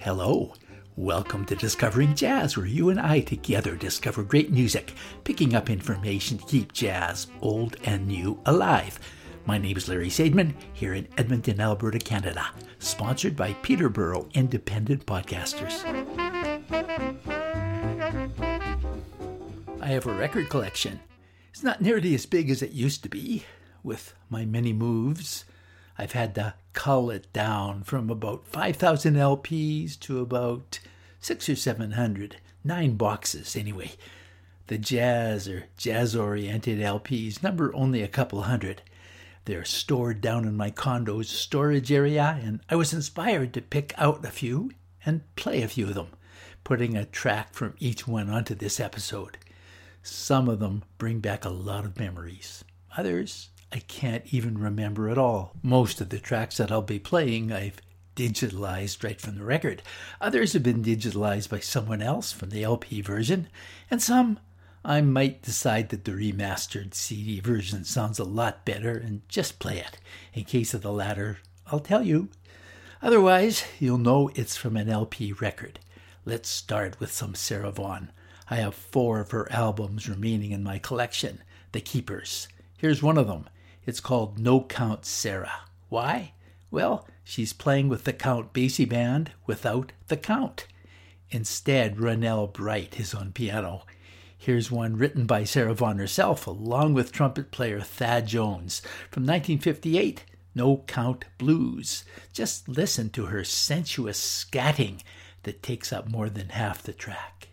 Hello. Welcome to Discovering Jazz, where you and I together discover great music, picking up information to keep jazz, old and new, alive. My name is Larry Sadman, here in Edmonton, Alberta, Canada, sponsored by Peterborough Independent Podcasters. I have a record collection. It's not nearly as big as it used to be. With my many moves, I've had to cull it down from about 5,000 LPs to about six or seven hundred, nine boxes anyway. The jazz or jazz oriented LPs number only a couple hundred. They're stored down in my condo's storage area, and I was inspired to pick out a few and play a few of them, putting a track from each one onto this episode. Some of them bring back a lot of memories. Others I can't even remember at all. Most of the tracks that I'll be playing I've digitalized right from the record. Others have been digitalized by someone else from the LP version, and some I might decide that the remastered CD version sounds a lot better and just play it. In case of the latter, I'll tell you. Otherwise, you'll know it's from an LP record. Let's start with some Sarah Vaughan. I have four of her albums remaining in my collection, The Keepers. Here's one of them. It's called No Count Sarah. Why? Well, she's playing with the Count Basie Band without the Count. Instead, Ronell Bright is on piano. Here's one written by Sarah Vaughan herself, along with trumpet player Thad Jones from 1958, No Count Blues. Just listen to her sensuous scatting that takes up more than half the track.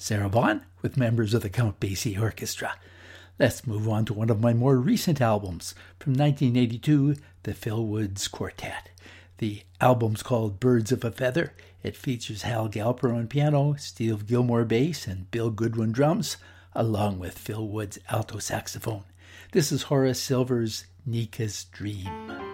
Sarah Vaughan with members of the Count Basie Orchestra. Let's move on to one of my more recent albums from 1982, the Phil Woods Quartet. The album's called Birds of a Feather. It features Hal Galper on piano, Steve Gilmore bass, and Bill Goodwin drums, along with Phil Woods alto saxophone. This is Horace Silver's Nica's Dream.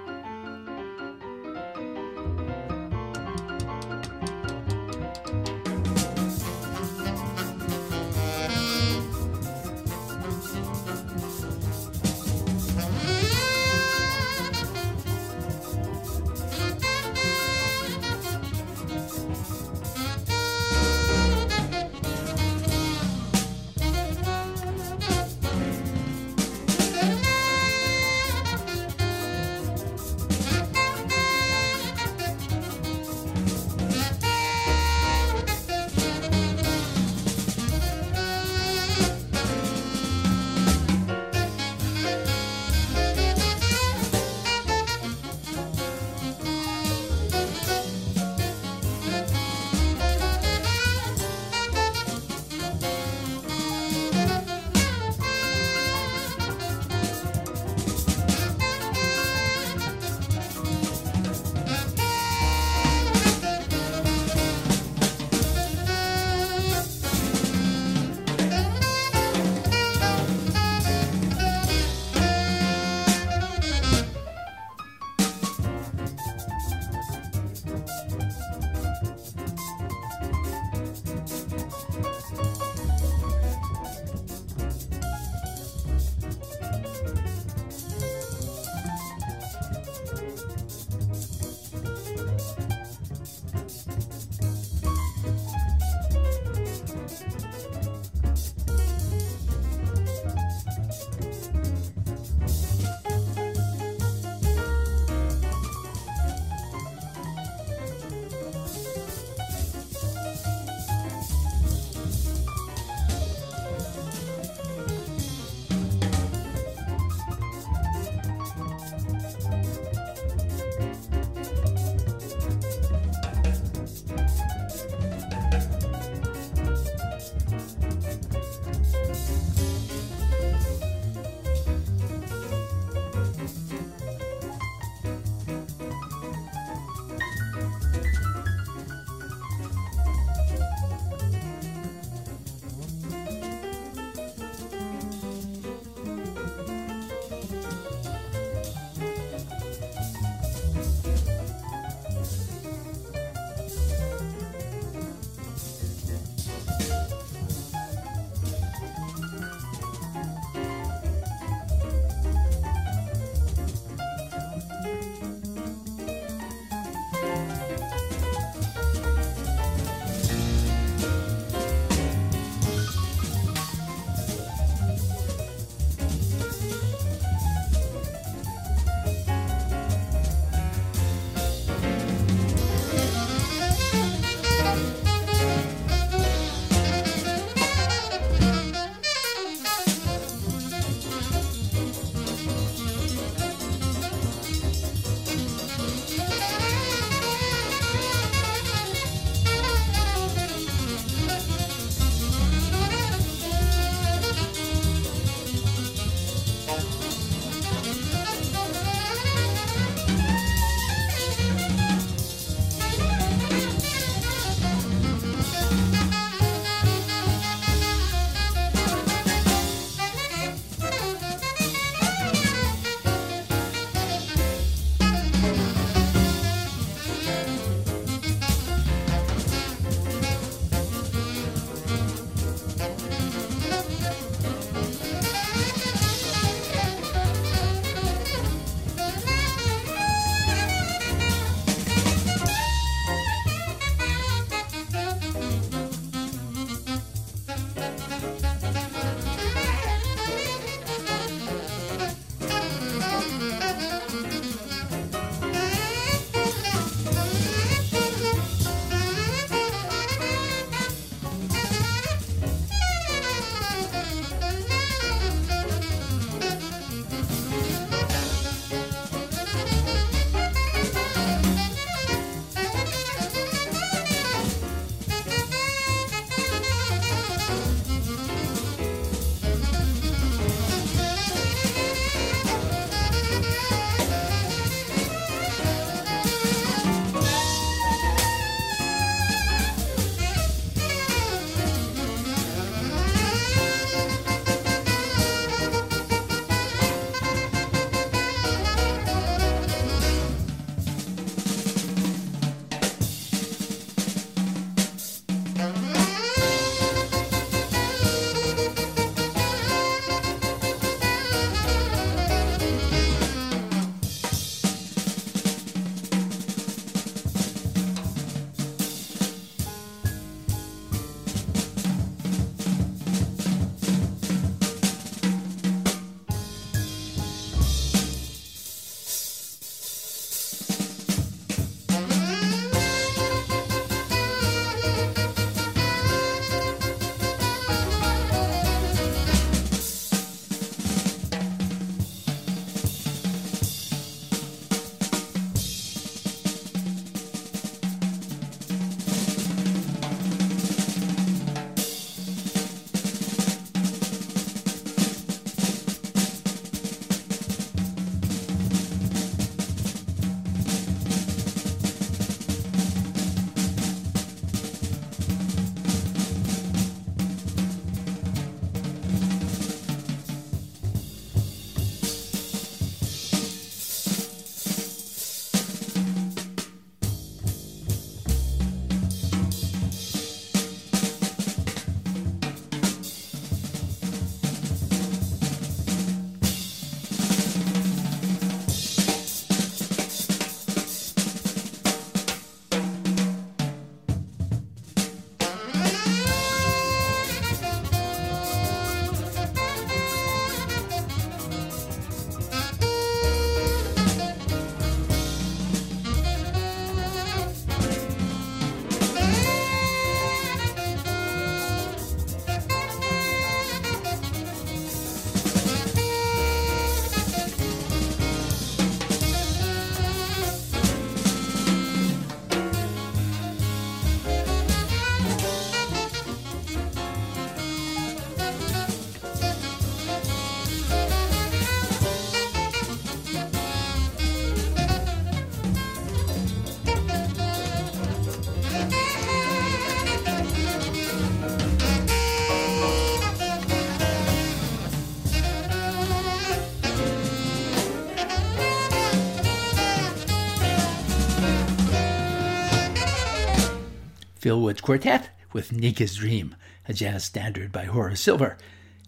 Phil Woods Quartet with Nica's Dream, a jazz standard by Horace Silver.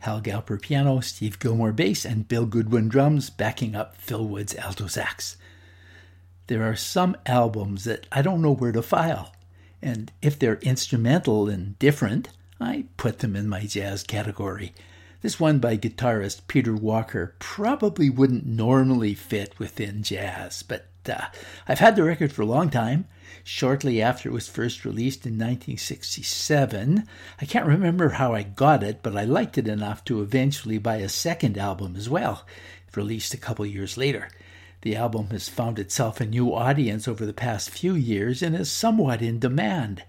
Hal Galper piano, Steve Gilmore bass, and Bill Goodwin drums backing up Phil Woods alto sax. There are some albums that I don't know where to file, and if they're instrumental and different, I put them in my jazz category. This one by guitarist Peter Walker probably wouldn't normally fit within jazz, but uh, I've had the record for a long time. Shortly after it was first released in 1967, I can't remember how I got it, but I liked it enough to eventually buy a second album as well, released a couple years later. The album has found itself a new audience over the past few years and is somewhat in demand.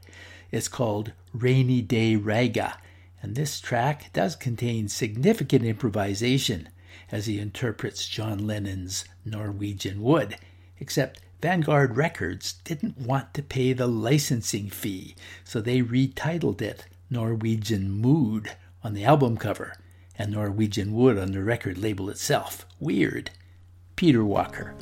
It's called Rainy Day Raga, and this track does contain significant improvisation as he interprets John Lennon's Norwegian Wood except Vanguard Records didn't want to pay the licensing fee, so they retitled it Norwegian Mood on the album cover and Norwegian Wood on the record label itself. Weird. Peter Walker.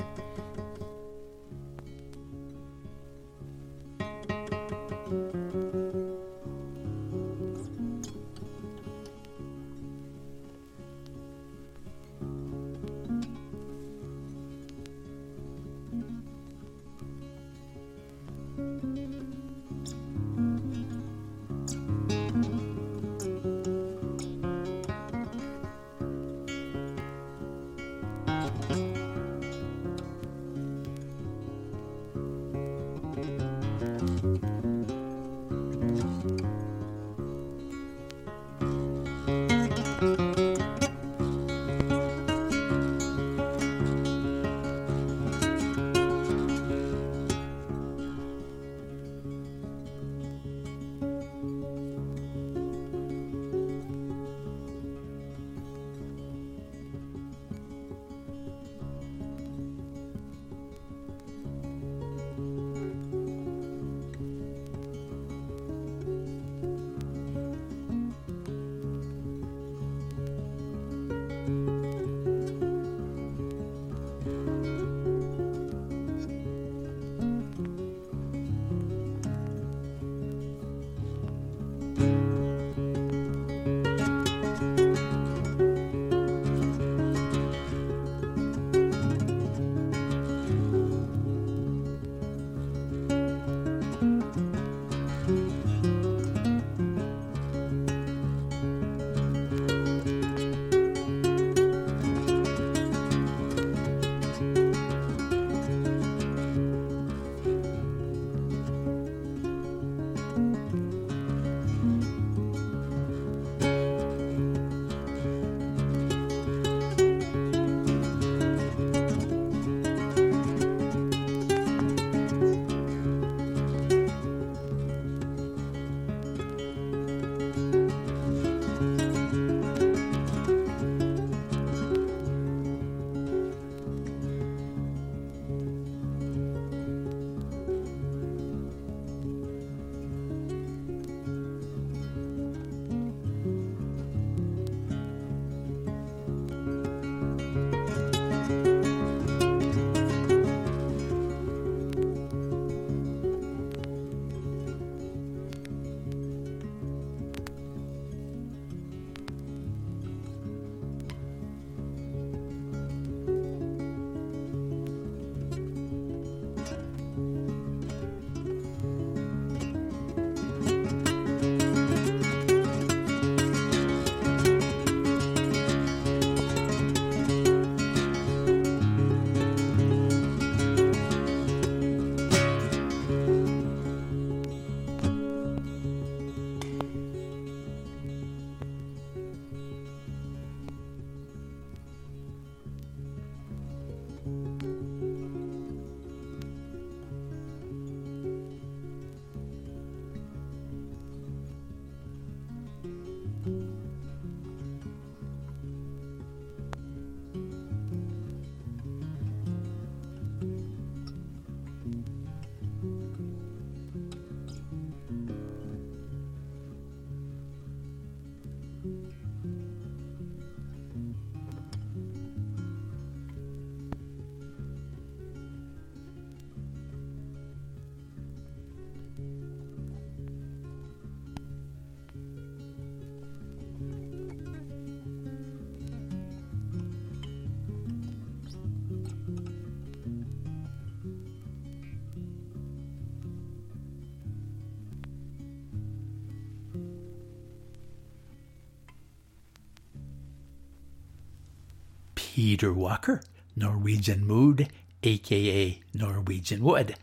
Peter Walker, Norwegian Mood, aka Norwegian Wood,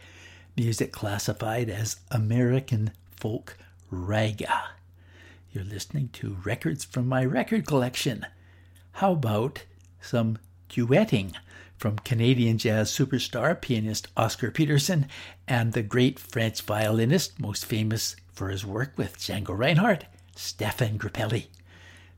music classified as American folk raga. You're listening to records from my record collection. How about some duetting from Canadian jazz superstar pianist Oscar Peterson and the great French violinist, most famous for his work with Django Reinhardt, Stephane Grappelli.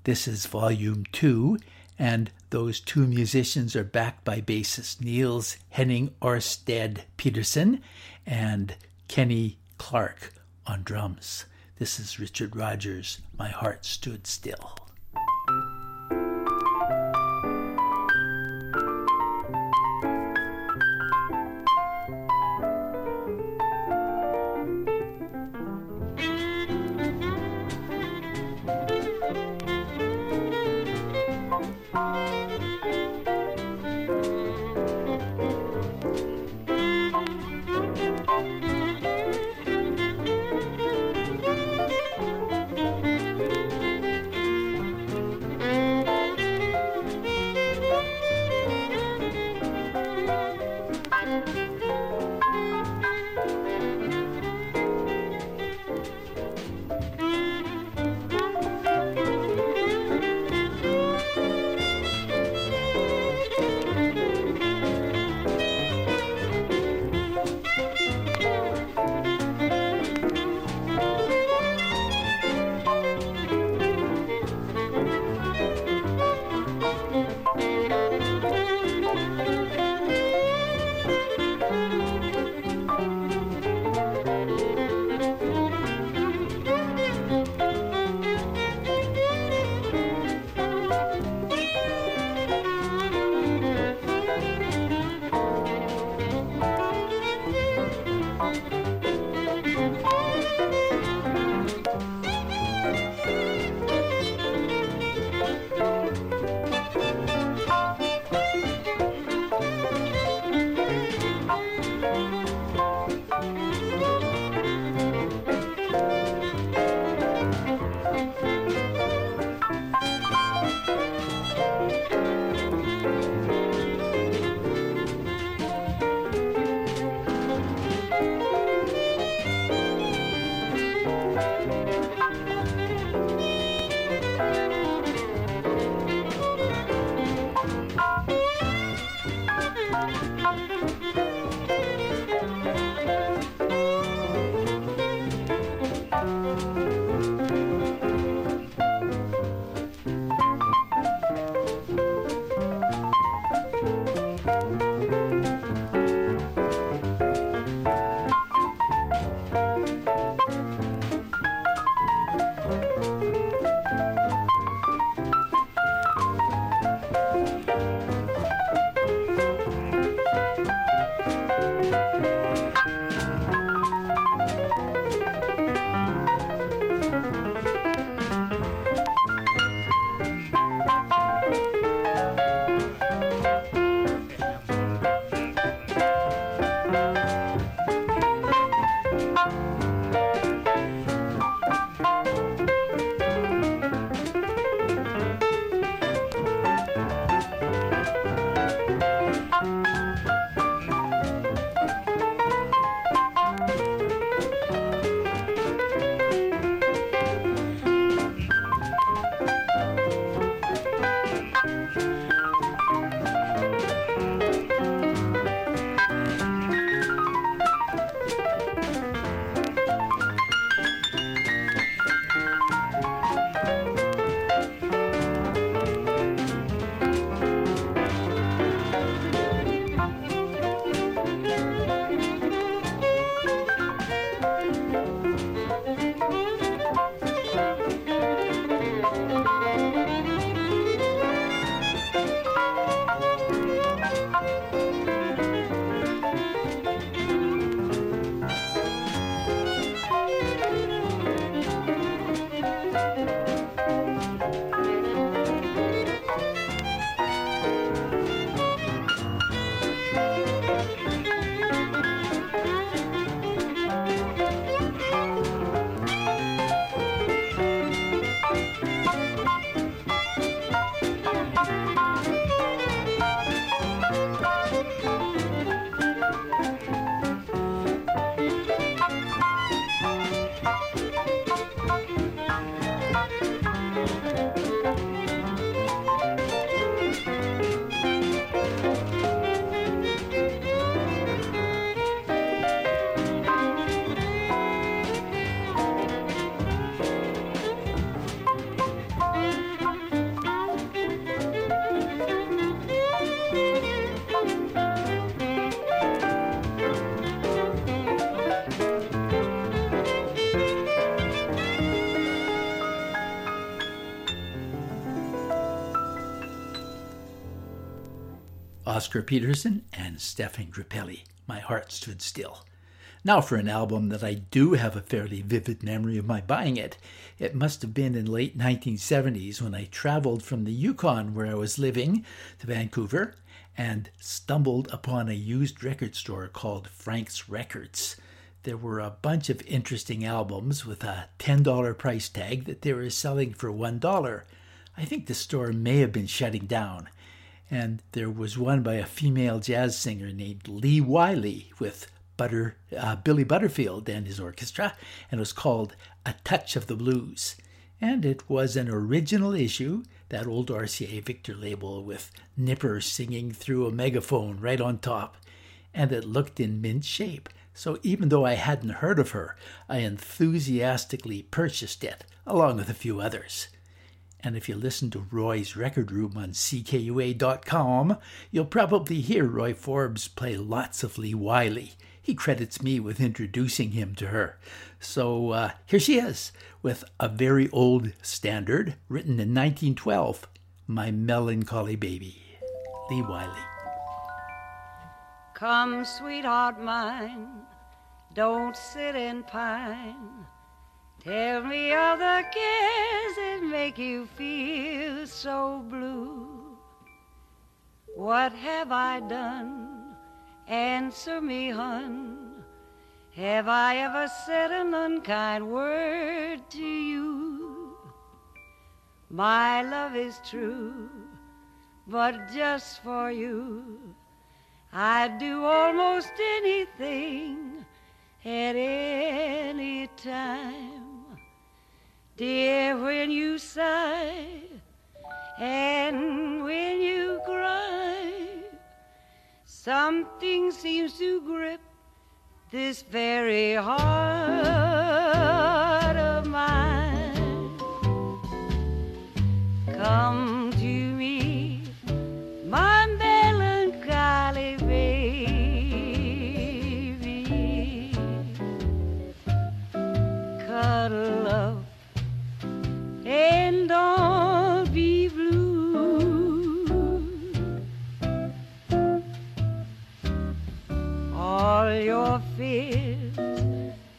This is volume two, and those two musicians are backed by bassist Niels Henning Orsted Pedersen and Kenny Clarke on drums. This is Richard Rodgers, My Heart Stood Still. Oscar Peterson and Stephane Grappelli. My heart stood still. Now, for an album that I do have a fairly vivid memory of my buying it. It must have been in late 1970s when I traveled from the Yukon, where I was living, to Vancouver and stumbled upon a used record store called Frank's Records. There were a bunch of interesting albums with a $10 price tag that they were selling for $1. I think the store may have been shutting down. And there was one by a female jazz singer named Lee Wiley with Butter, uh, Billy Butterfield and his orchestra, and it was called A Touch of the Blues. And it was an original issue, that old RCA Victor label with Nipper singing through a megaphone right on top, and it looked in mint shape. So even though I hadn't heard of her, I enthusiastically purchased it, along with a few others. And if you listen to Roy's Record Room on CKUA.com, you'll probably hear Roy Forbes play lots of Lee Wiley. He credits me with introducing him to her. So uh, here she is with a very old standard written in 1912 My Melancholy Baby. Lee Wiley. Come, sweetheart mine, don't sit and pine. Tell me of the cares that make you feel so blue. What have I done? Answer me, hun. Have I ever said an unkind word to you? My love is true, but just for you, I'd do almost anything at any time. Dear, when you sigh and when you cry, something seems to grip this very heart of mine. Come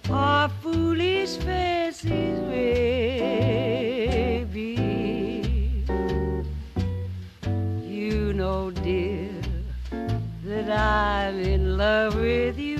are foolish fancies, baby. You know, dear, that I'm in love with you.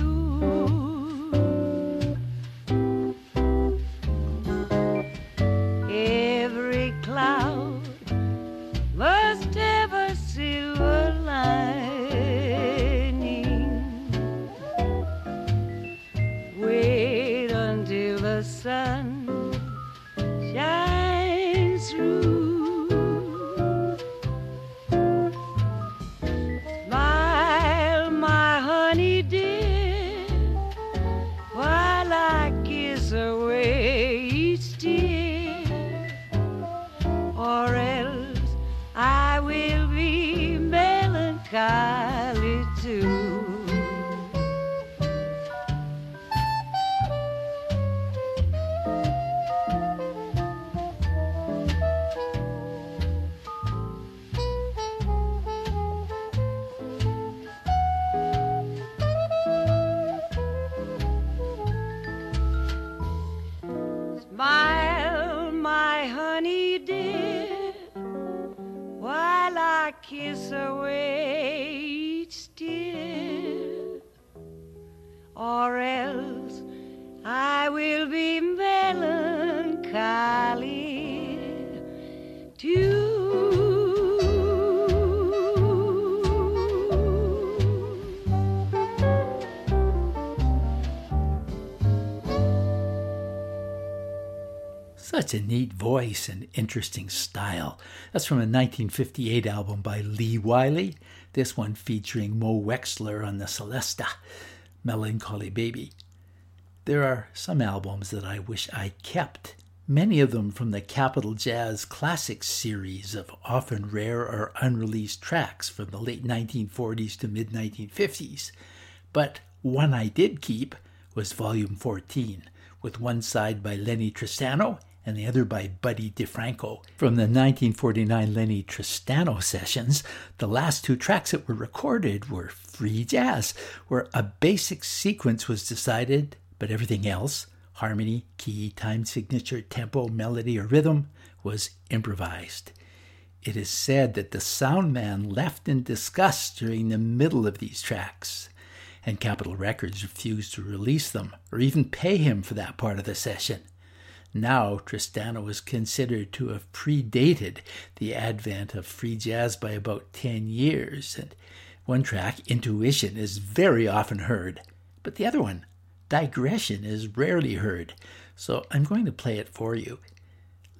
Such a neat voice and interesting style. That's from a 1958 album by Lee Wiley. This one featuring Moe Wechsler on the Celesta, Melancholy Baby. There are some albums that I wish I kept, many of them from the Capitol Jazz Classics series of often rare or unreleased tracks from the late 1940s to mid 1950s. But one I did keep was Volume 14, with one side by Lennie Tristano and the other by Buddy DeFranco. From the 1949 Lennie Tristano sessions, the last two tracks that were recorded were free jazz, where a basic sequence was decided, but everything else harmony, key, time signature, tempo, melody, or rhythm was improvised. It is said that the sound man left in disgust during the middle of these tracks, and Capitol Records refused to release them or even pay him for that part of the session. Now, Tristano is considered to have predated the advent of free jazz by about 10 years, and one track, Intuition, is very often heard, but the other one, Digression, is rarely heard, so I'm going to play it for you.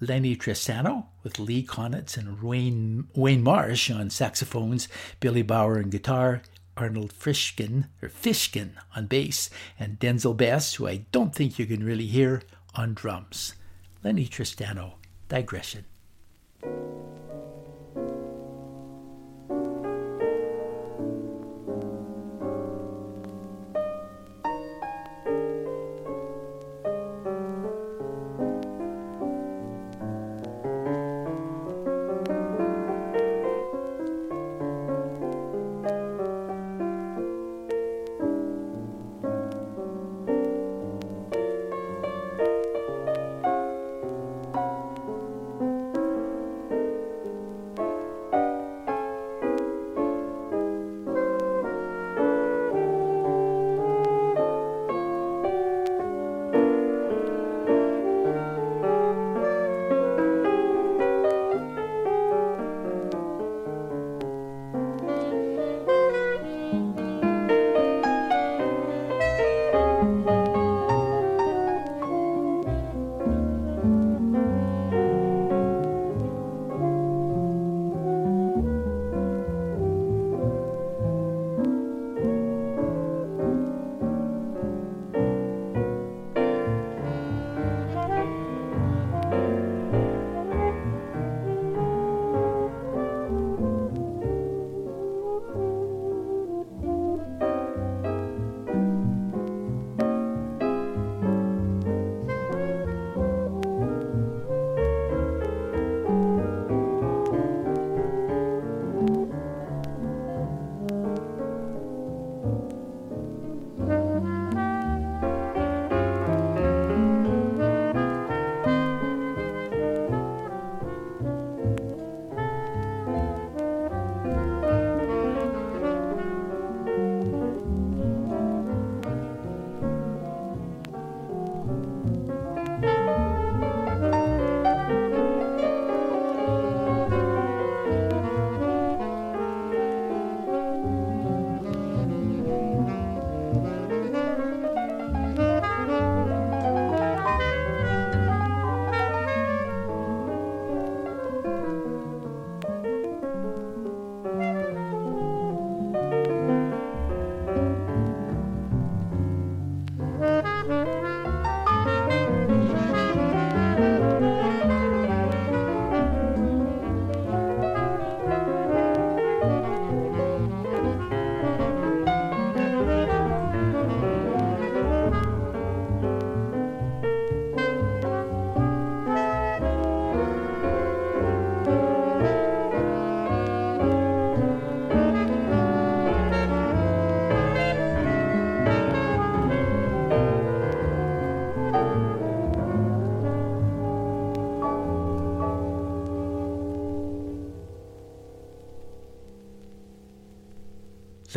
Lennie Tristano with Lee Konitz and Warne, Warne Marsh on saxophones, Billy Bauer on guitar, Arnold Fishkin or Fishkin on bass, and Denzil Best, who I don't think you can really hear, on drums. Lennie Tristano, Digression.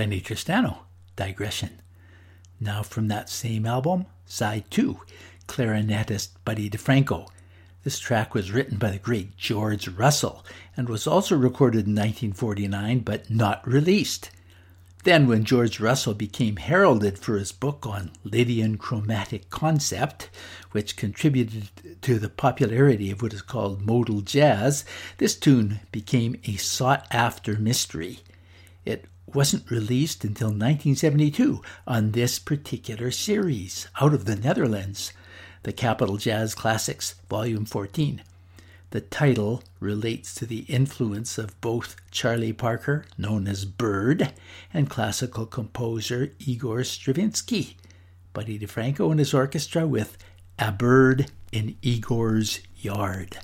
Lennie Tristano, Digression. Now from that same album, Side 2, clarinetist Buddy DeFranco. This track was written by the great George Russell and was also recorded in 1949 but not released. Then, when George Russell became heralded for his book on Lydian chromatic concept, which contributed to the popularity of what is called modal jazz, this tune became a sought after mystery. It wasn't released until 1972 on this particular series out of the Netherlands, the Capitol Jazz Classics, Volume 14. The title relates to the influence of both Charlie Parker, known as Bird, and classical composer Igor Stravinsky. Buddy DeFranco and his orchestra with A Bird in Igor's Yard.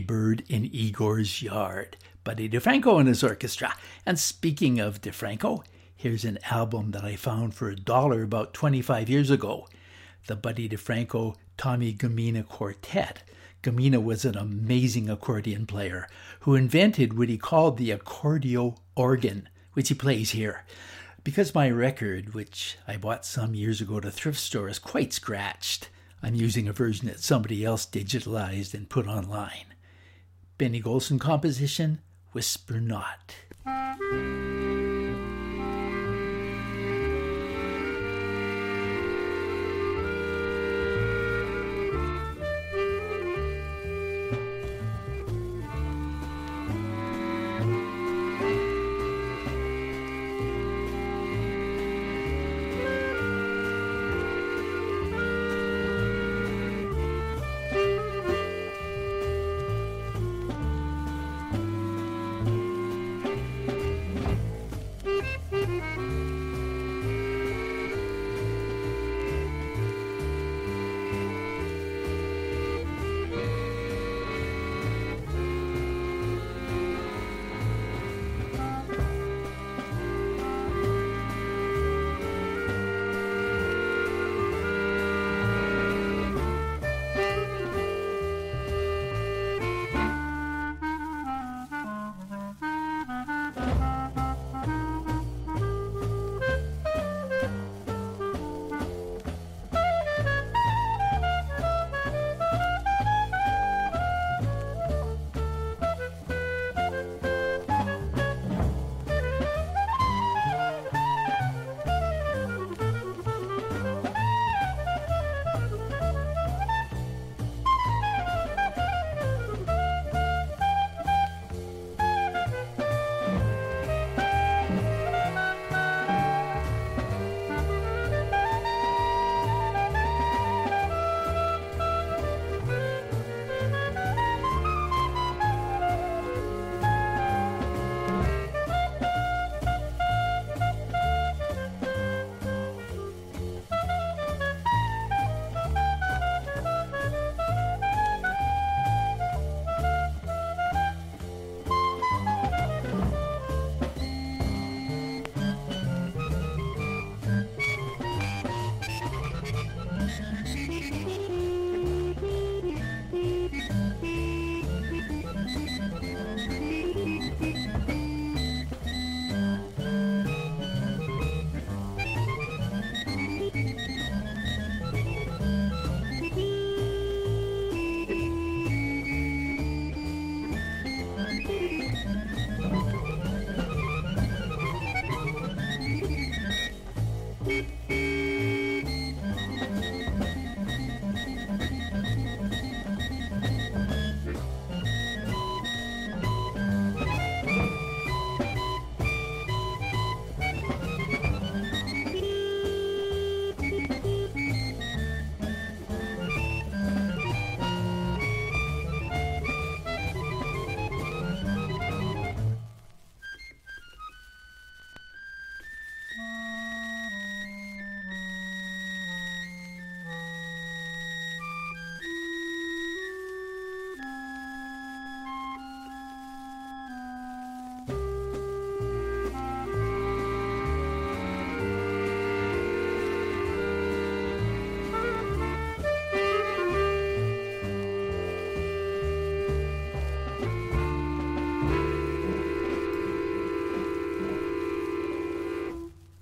Bird in Igor's Yard, Buddy DeFranco and his orchestra. And speaking of DeFranco, here's an album that I found for a dollar about 25 years ago the Buddy DeFranco Tommy Gumina Quartet. Gumina was an amazing accordion player who invented what he called the accordio organ, which he plays here. Because my record, which I bought some years ago at a thrift store, is quite scratched, I'm using a version that somebody else digitalized and put online. Benny Golson composition, Whisper Not.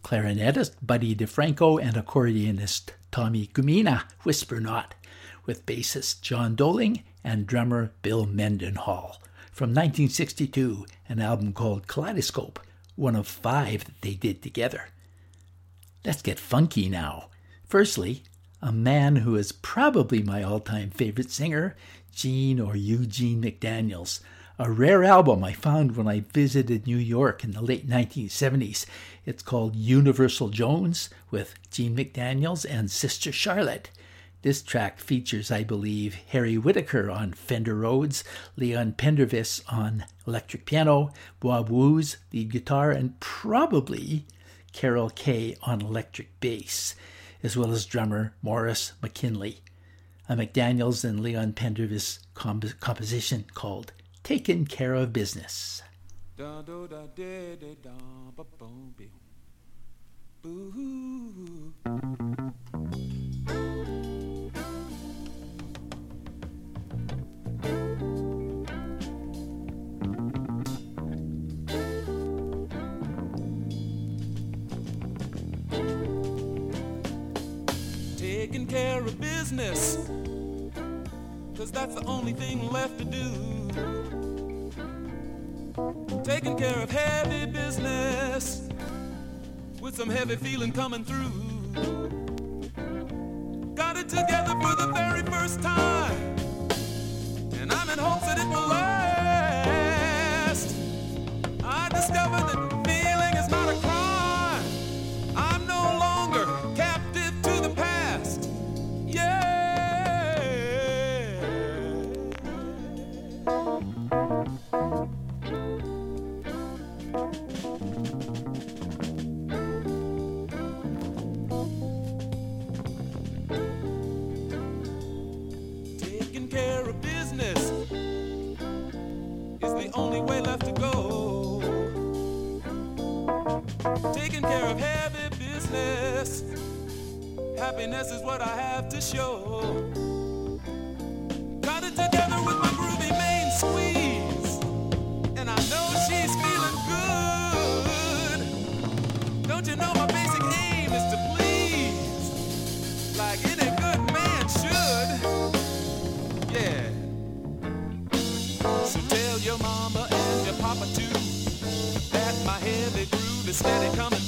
Clarinetist Buddy DeFranco and accordionist Tommy Gumina, Whisper Not, with bassist John Doling and drummer Bill Mendenhall. From 1962, an album called Kaleidoscope, one of five that they did together. Let's get funky now. Firstly, a man who is probably my all time favorite singer, Gene or Eugene McDaniels. A rare album I found when I visited New York in the late 1970s. It's called Universal Jones with Gene McDaniels and Sister Charlotte. This track features, I believe, Harry Whitaker on Fender Rhodes, Leon Pendarvis on electric piano, Bob Woos lead guitar, and probably Carol Kaye on electric bass, as well as drummer Morris McKinley. A McDaniels and Leon Pendarvis comp- composition called Taking Care of Business. taking care of business. Cause that's the only thing left to do. Taking care of heavy business with some heavy feeling coming through. Got it together for the very first time, and I'm in hopes that it will last. I discovered that Happiness is what I have to show. Got it together with my groovy main squeeze. And I know she's feeling good. Don't you know my basic aim is to please? Like any good man should. Yeah. So tell your mama and your papa too that my heavy groove is steady coming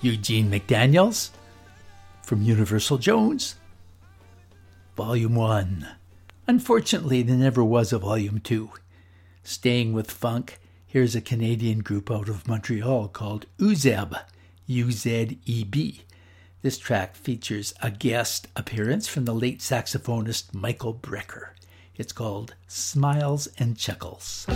Eugene McDaniels from Universal Jones, Volume 1. Unfortunately, there never was a Volume 2. Staying with funk, here's a Canadian group out of Montreal called Uzeb, U Z E B. This track features a guest appearance from the late saxophonist Michael Brecker. It's called Smiles and Chuckles.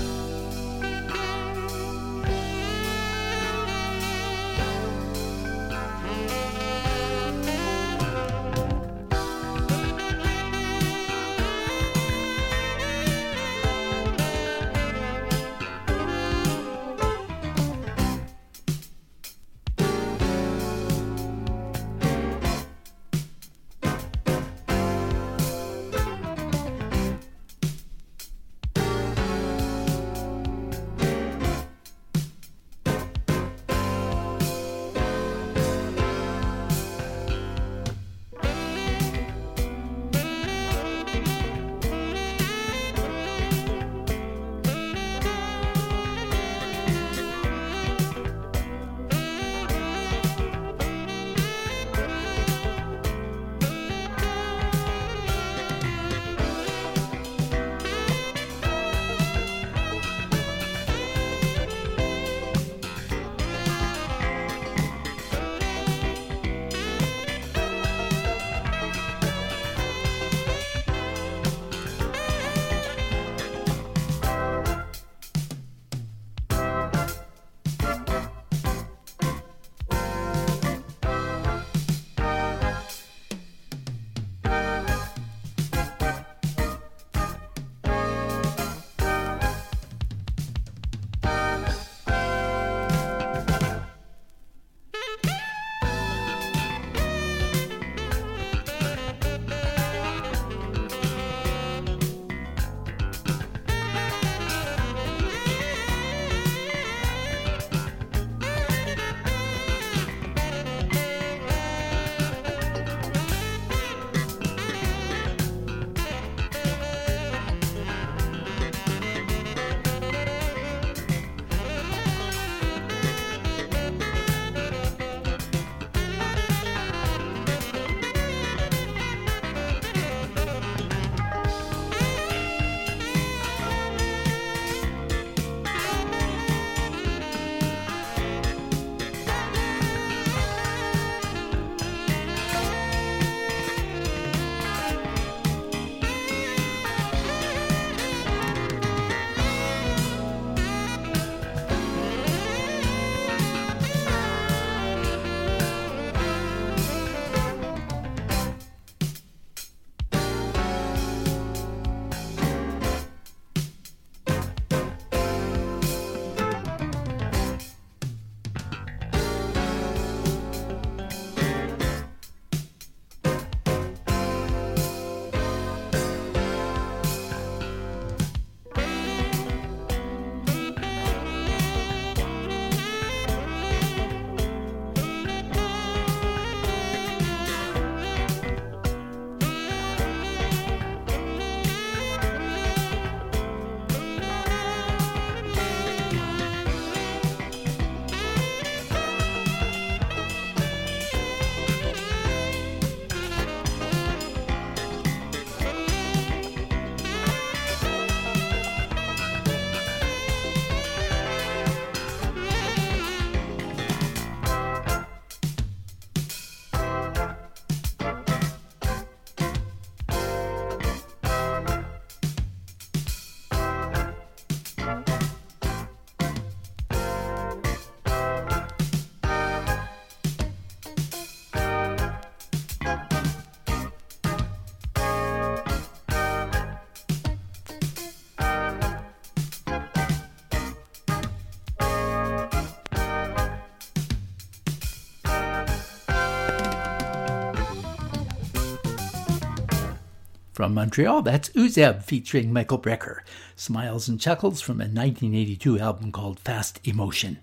From Montreal, that's Uzeb featuring Michael Brecker. Smiles and Chuckles from a 1982 album called Fast Emotion.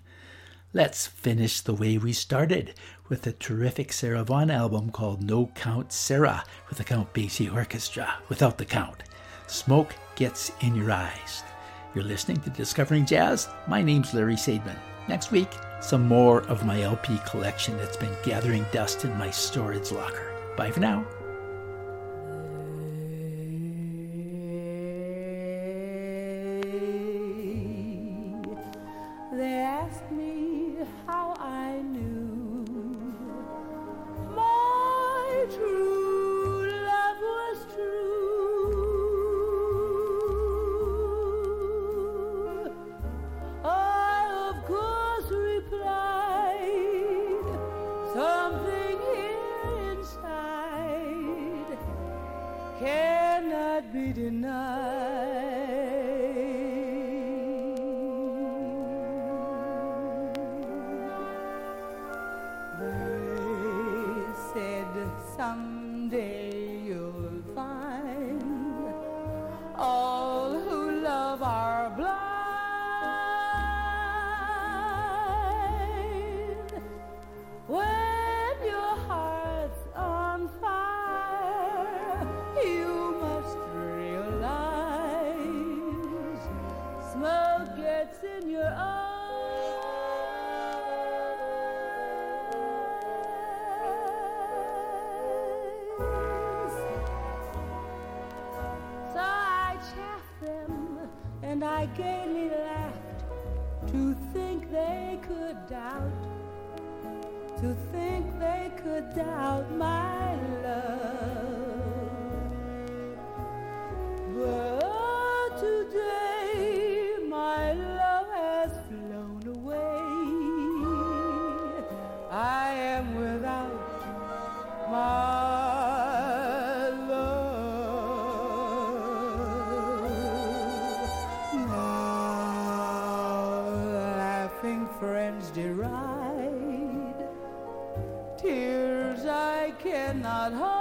Let's finish the way we started with a terrific Sarah Vaughan album called No Count Sarah with the Count Basie Orchestra without the count. Smoke Gets in Your Eyes. You're listening to Discovering Jazz. My name's Larry Sadman. Next week, some more of my LP collection that's been gathering dust in my storage locker. Bye for now. Cannot hide.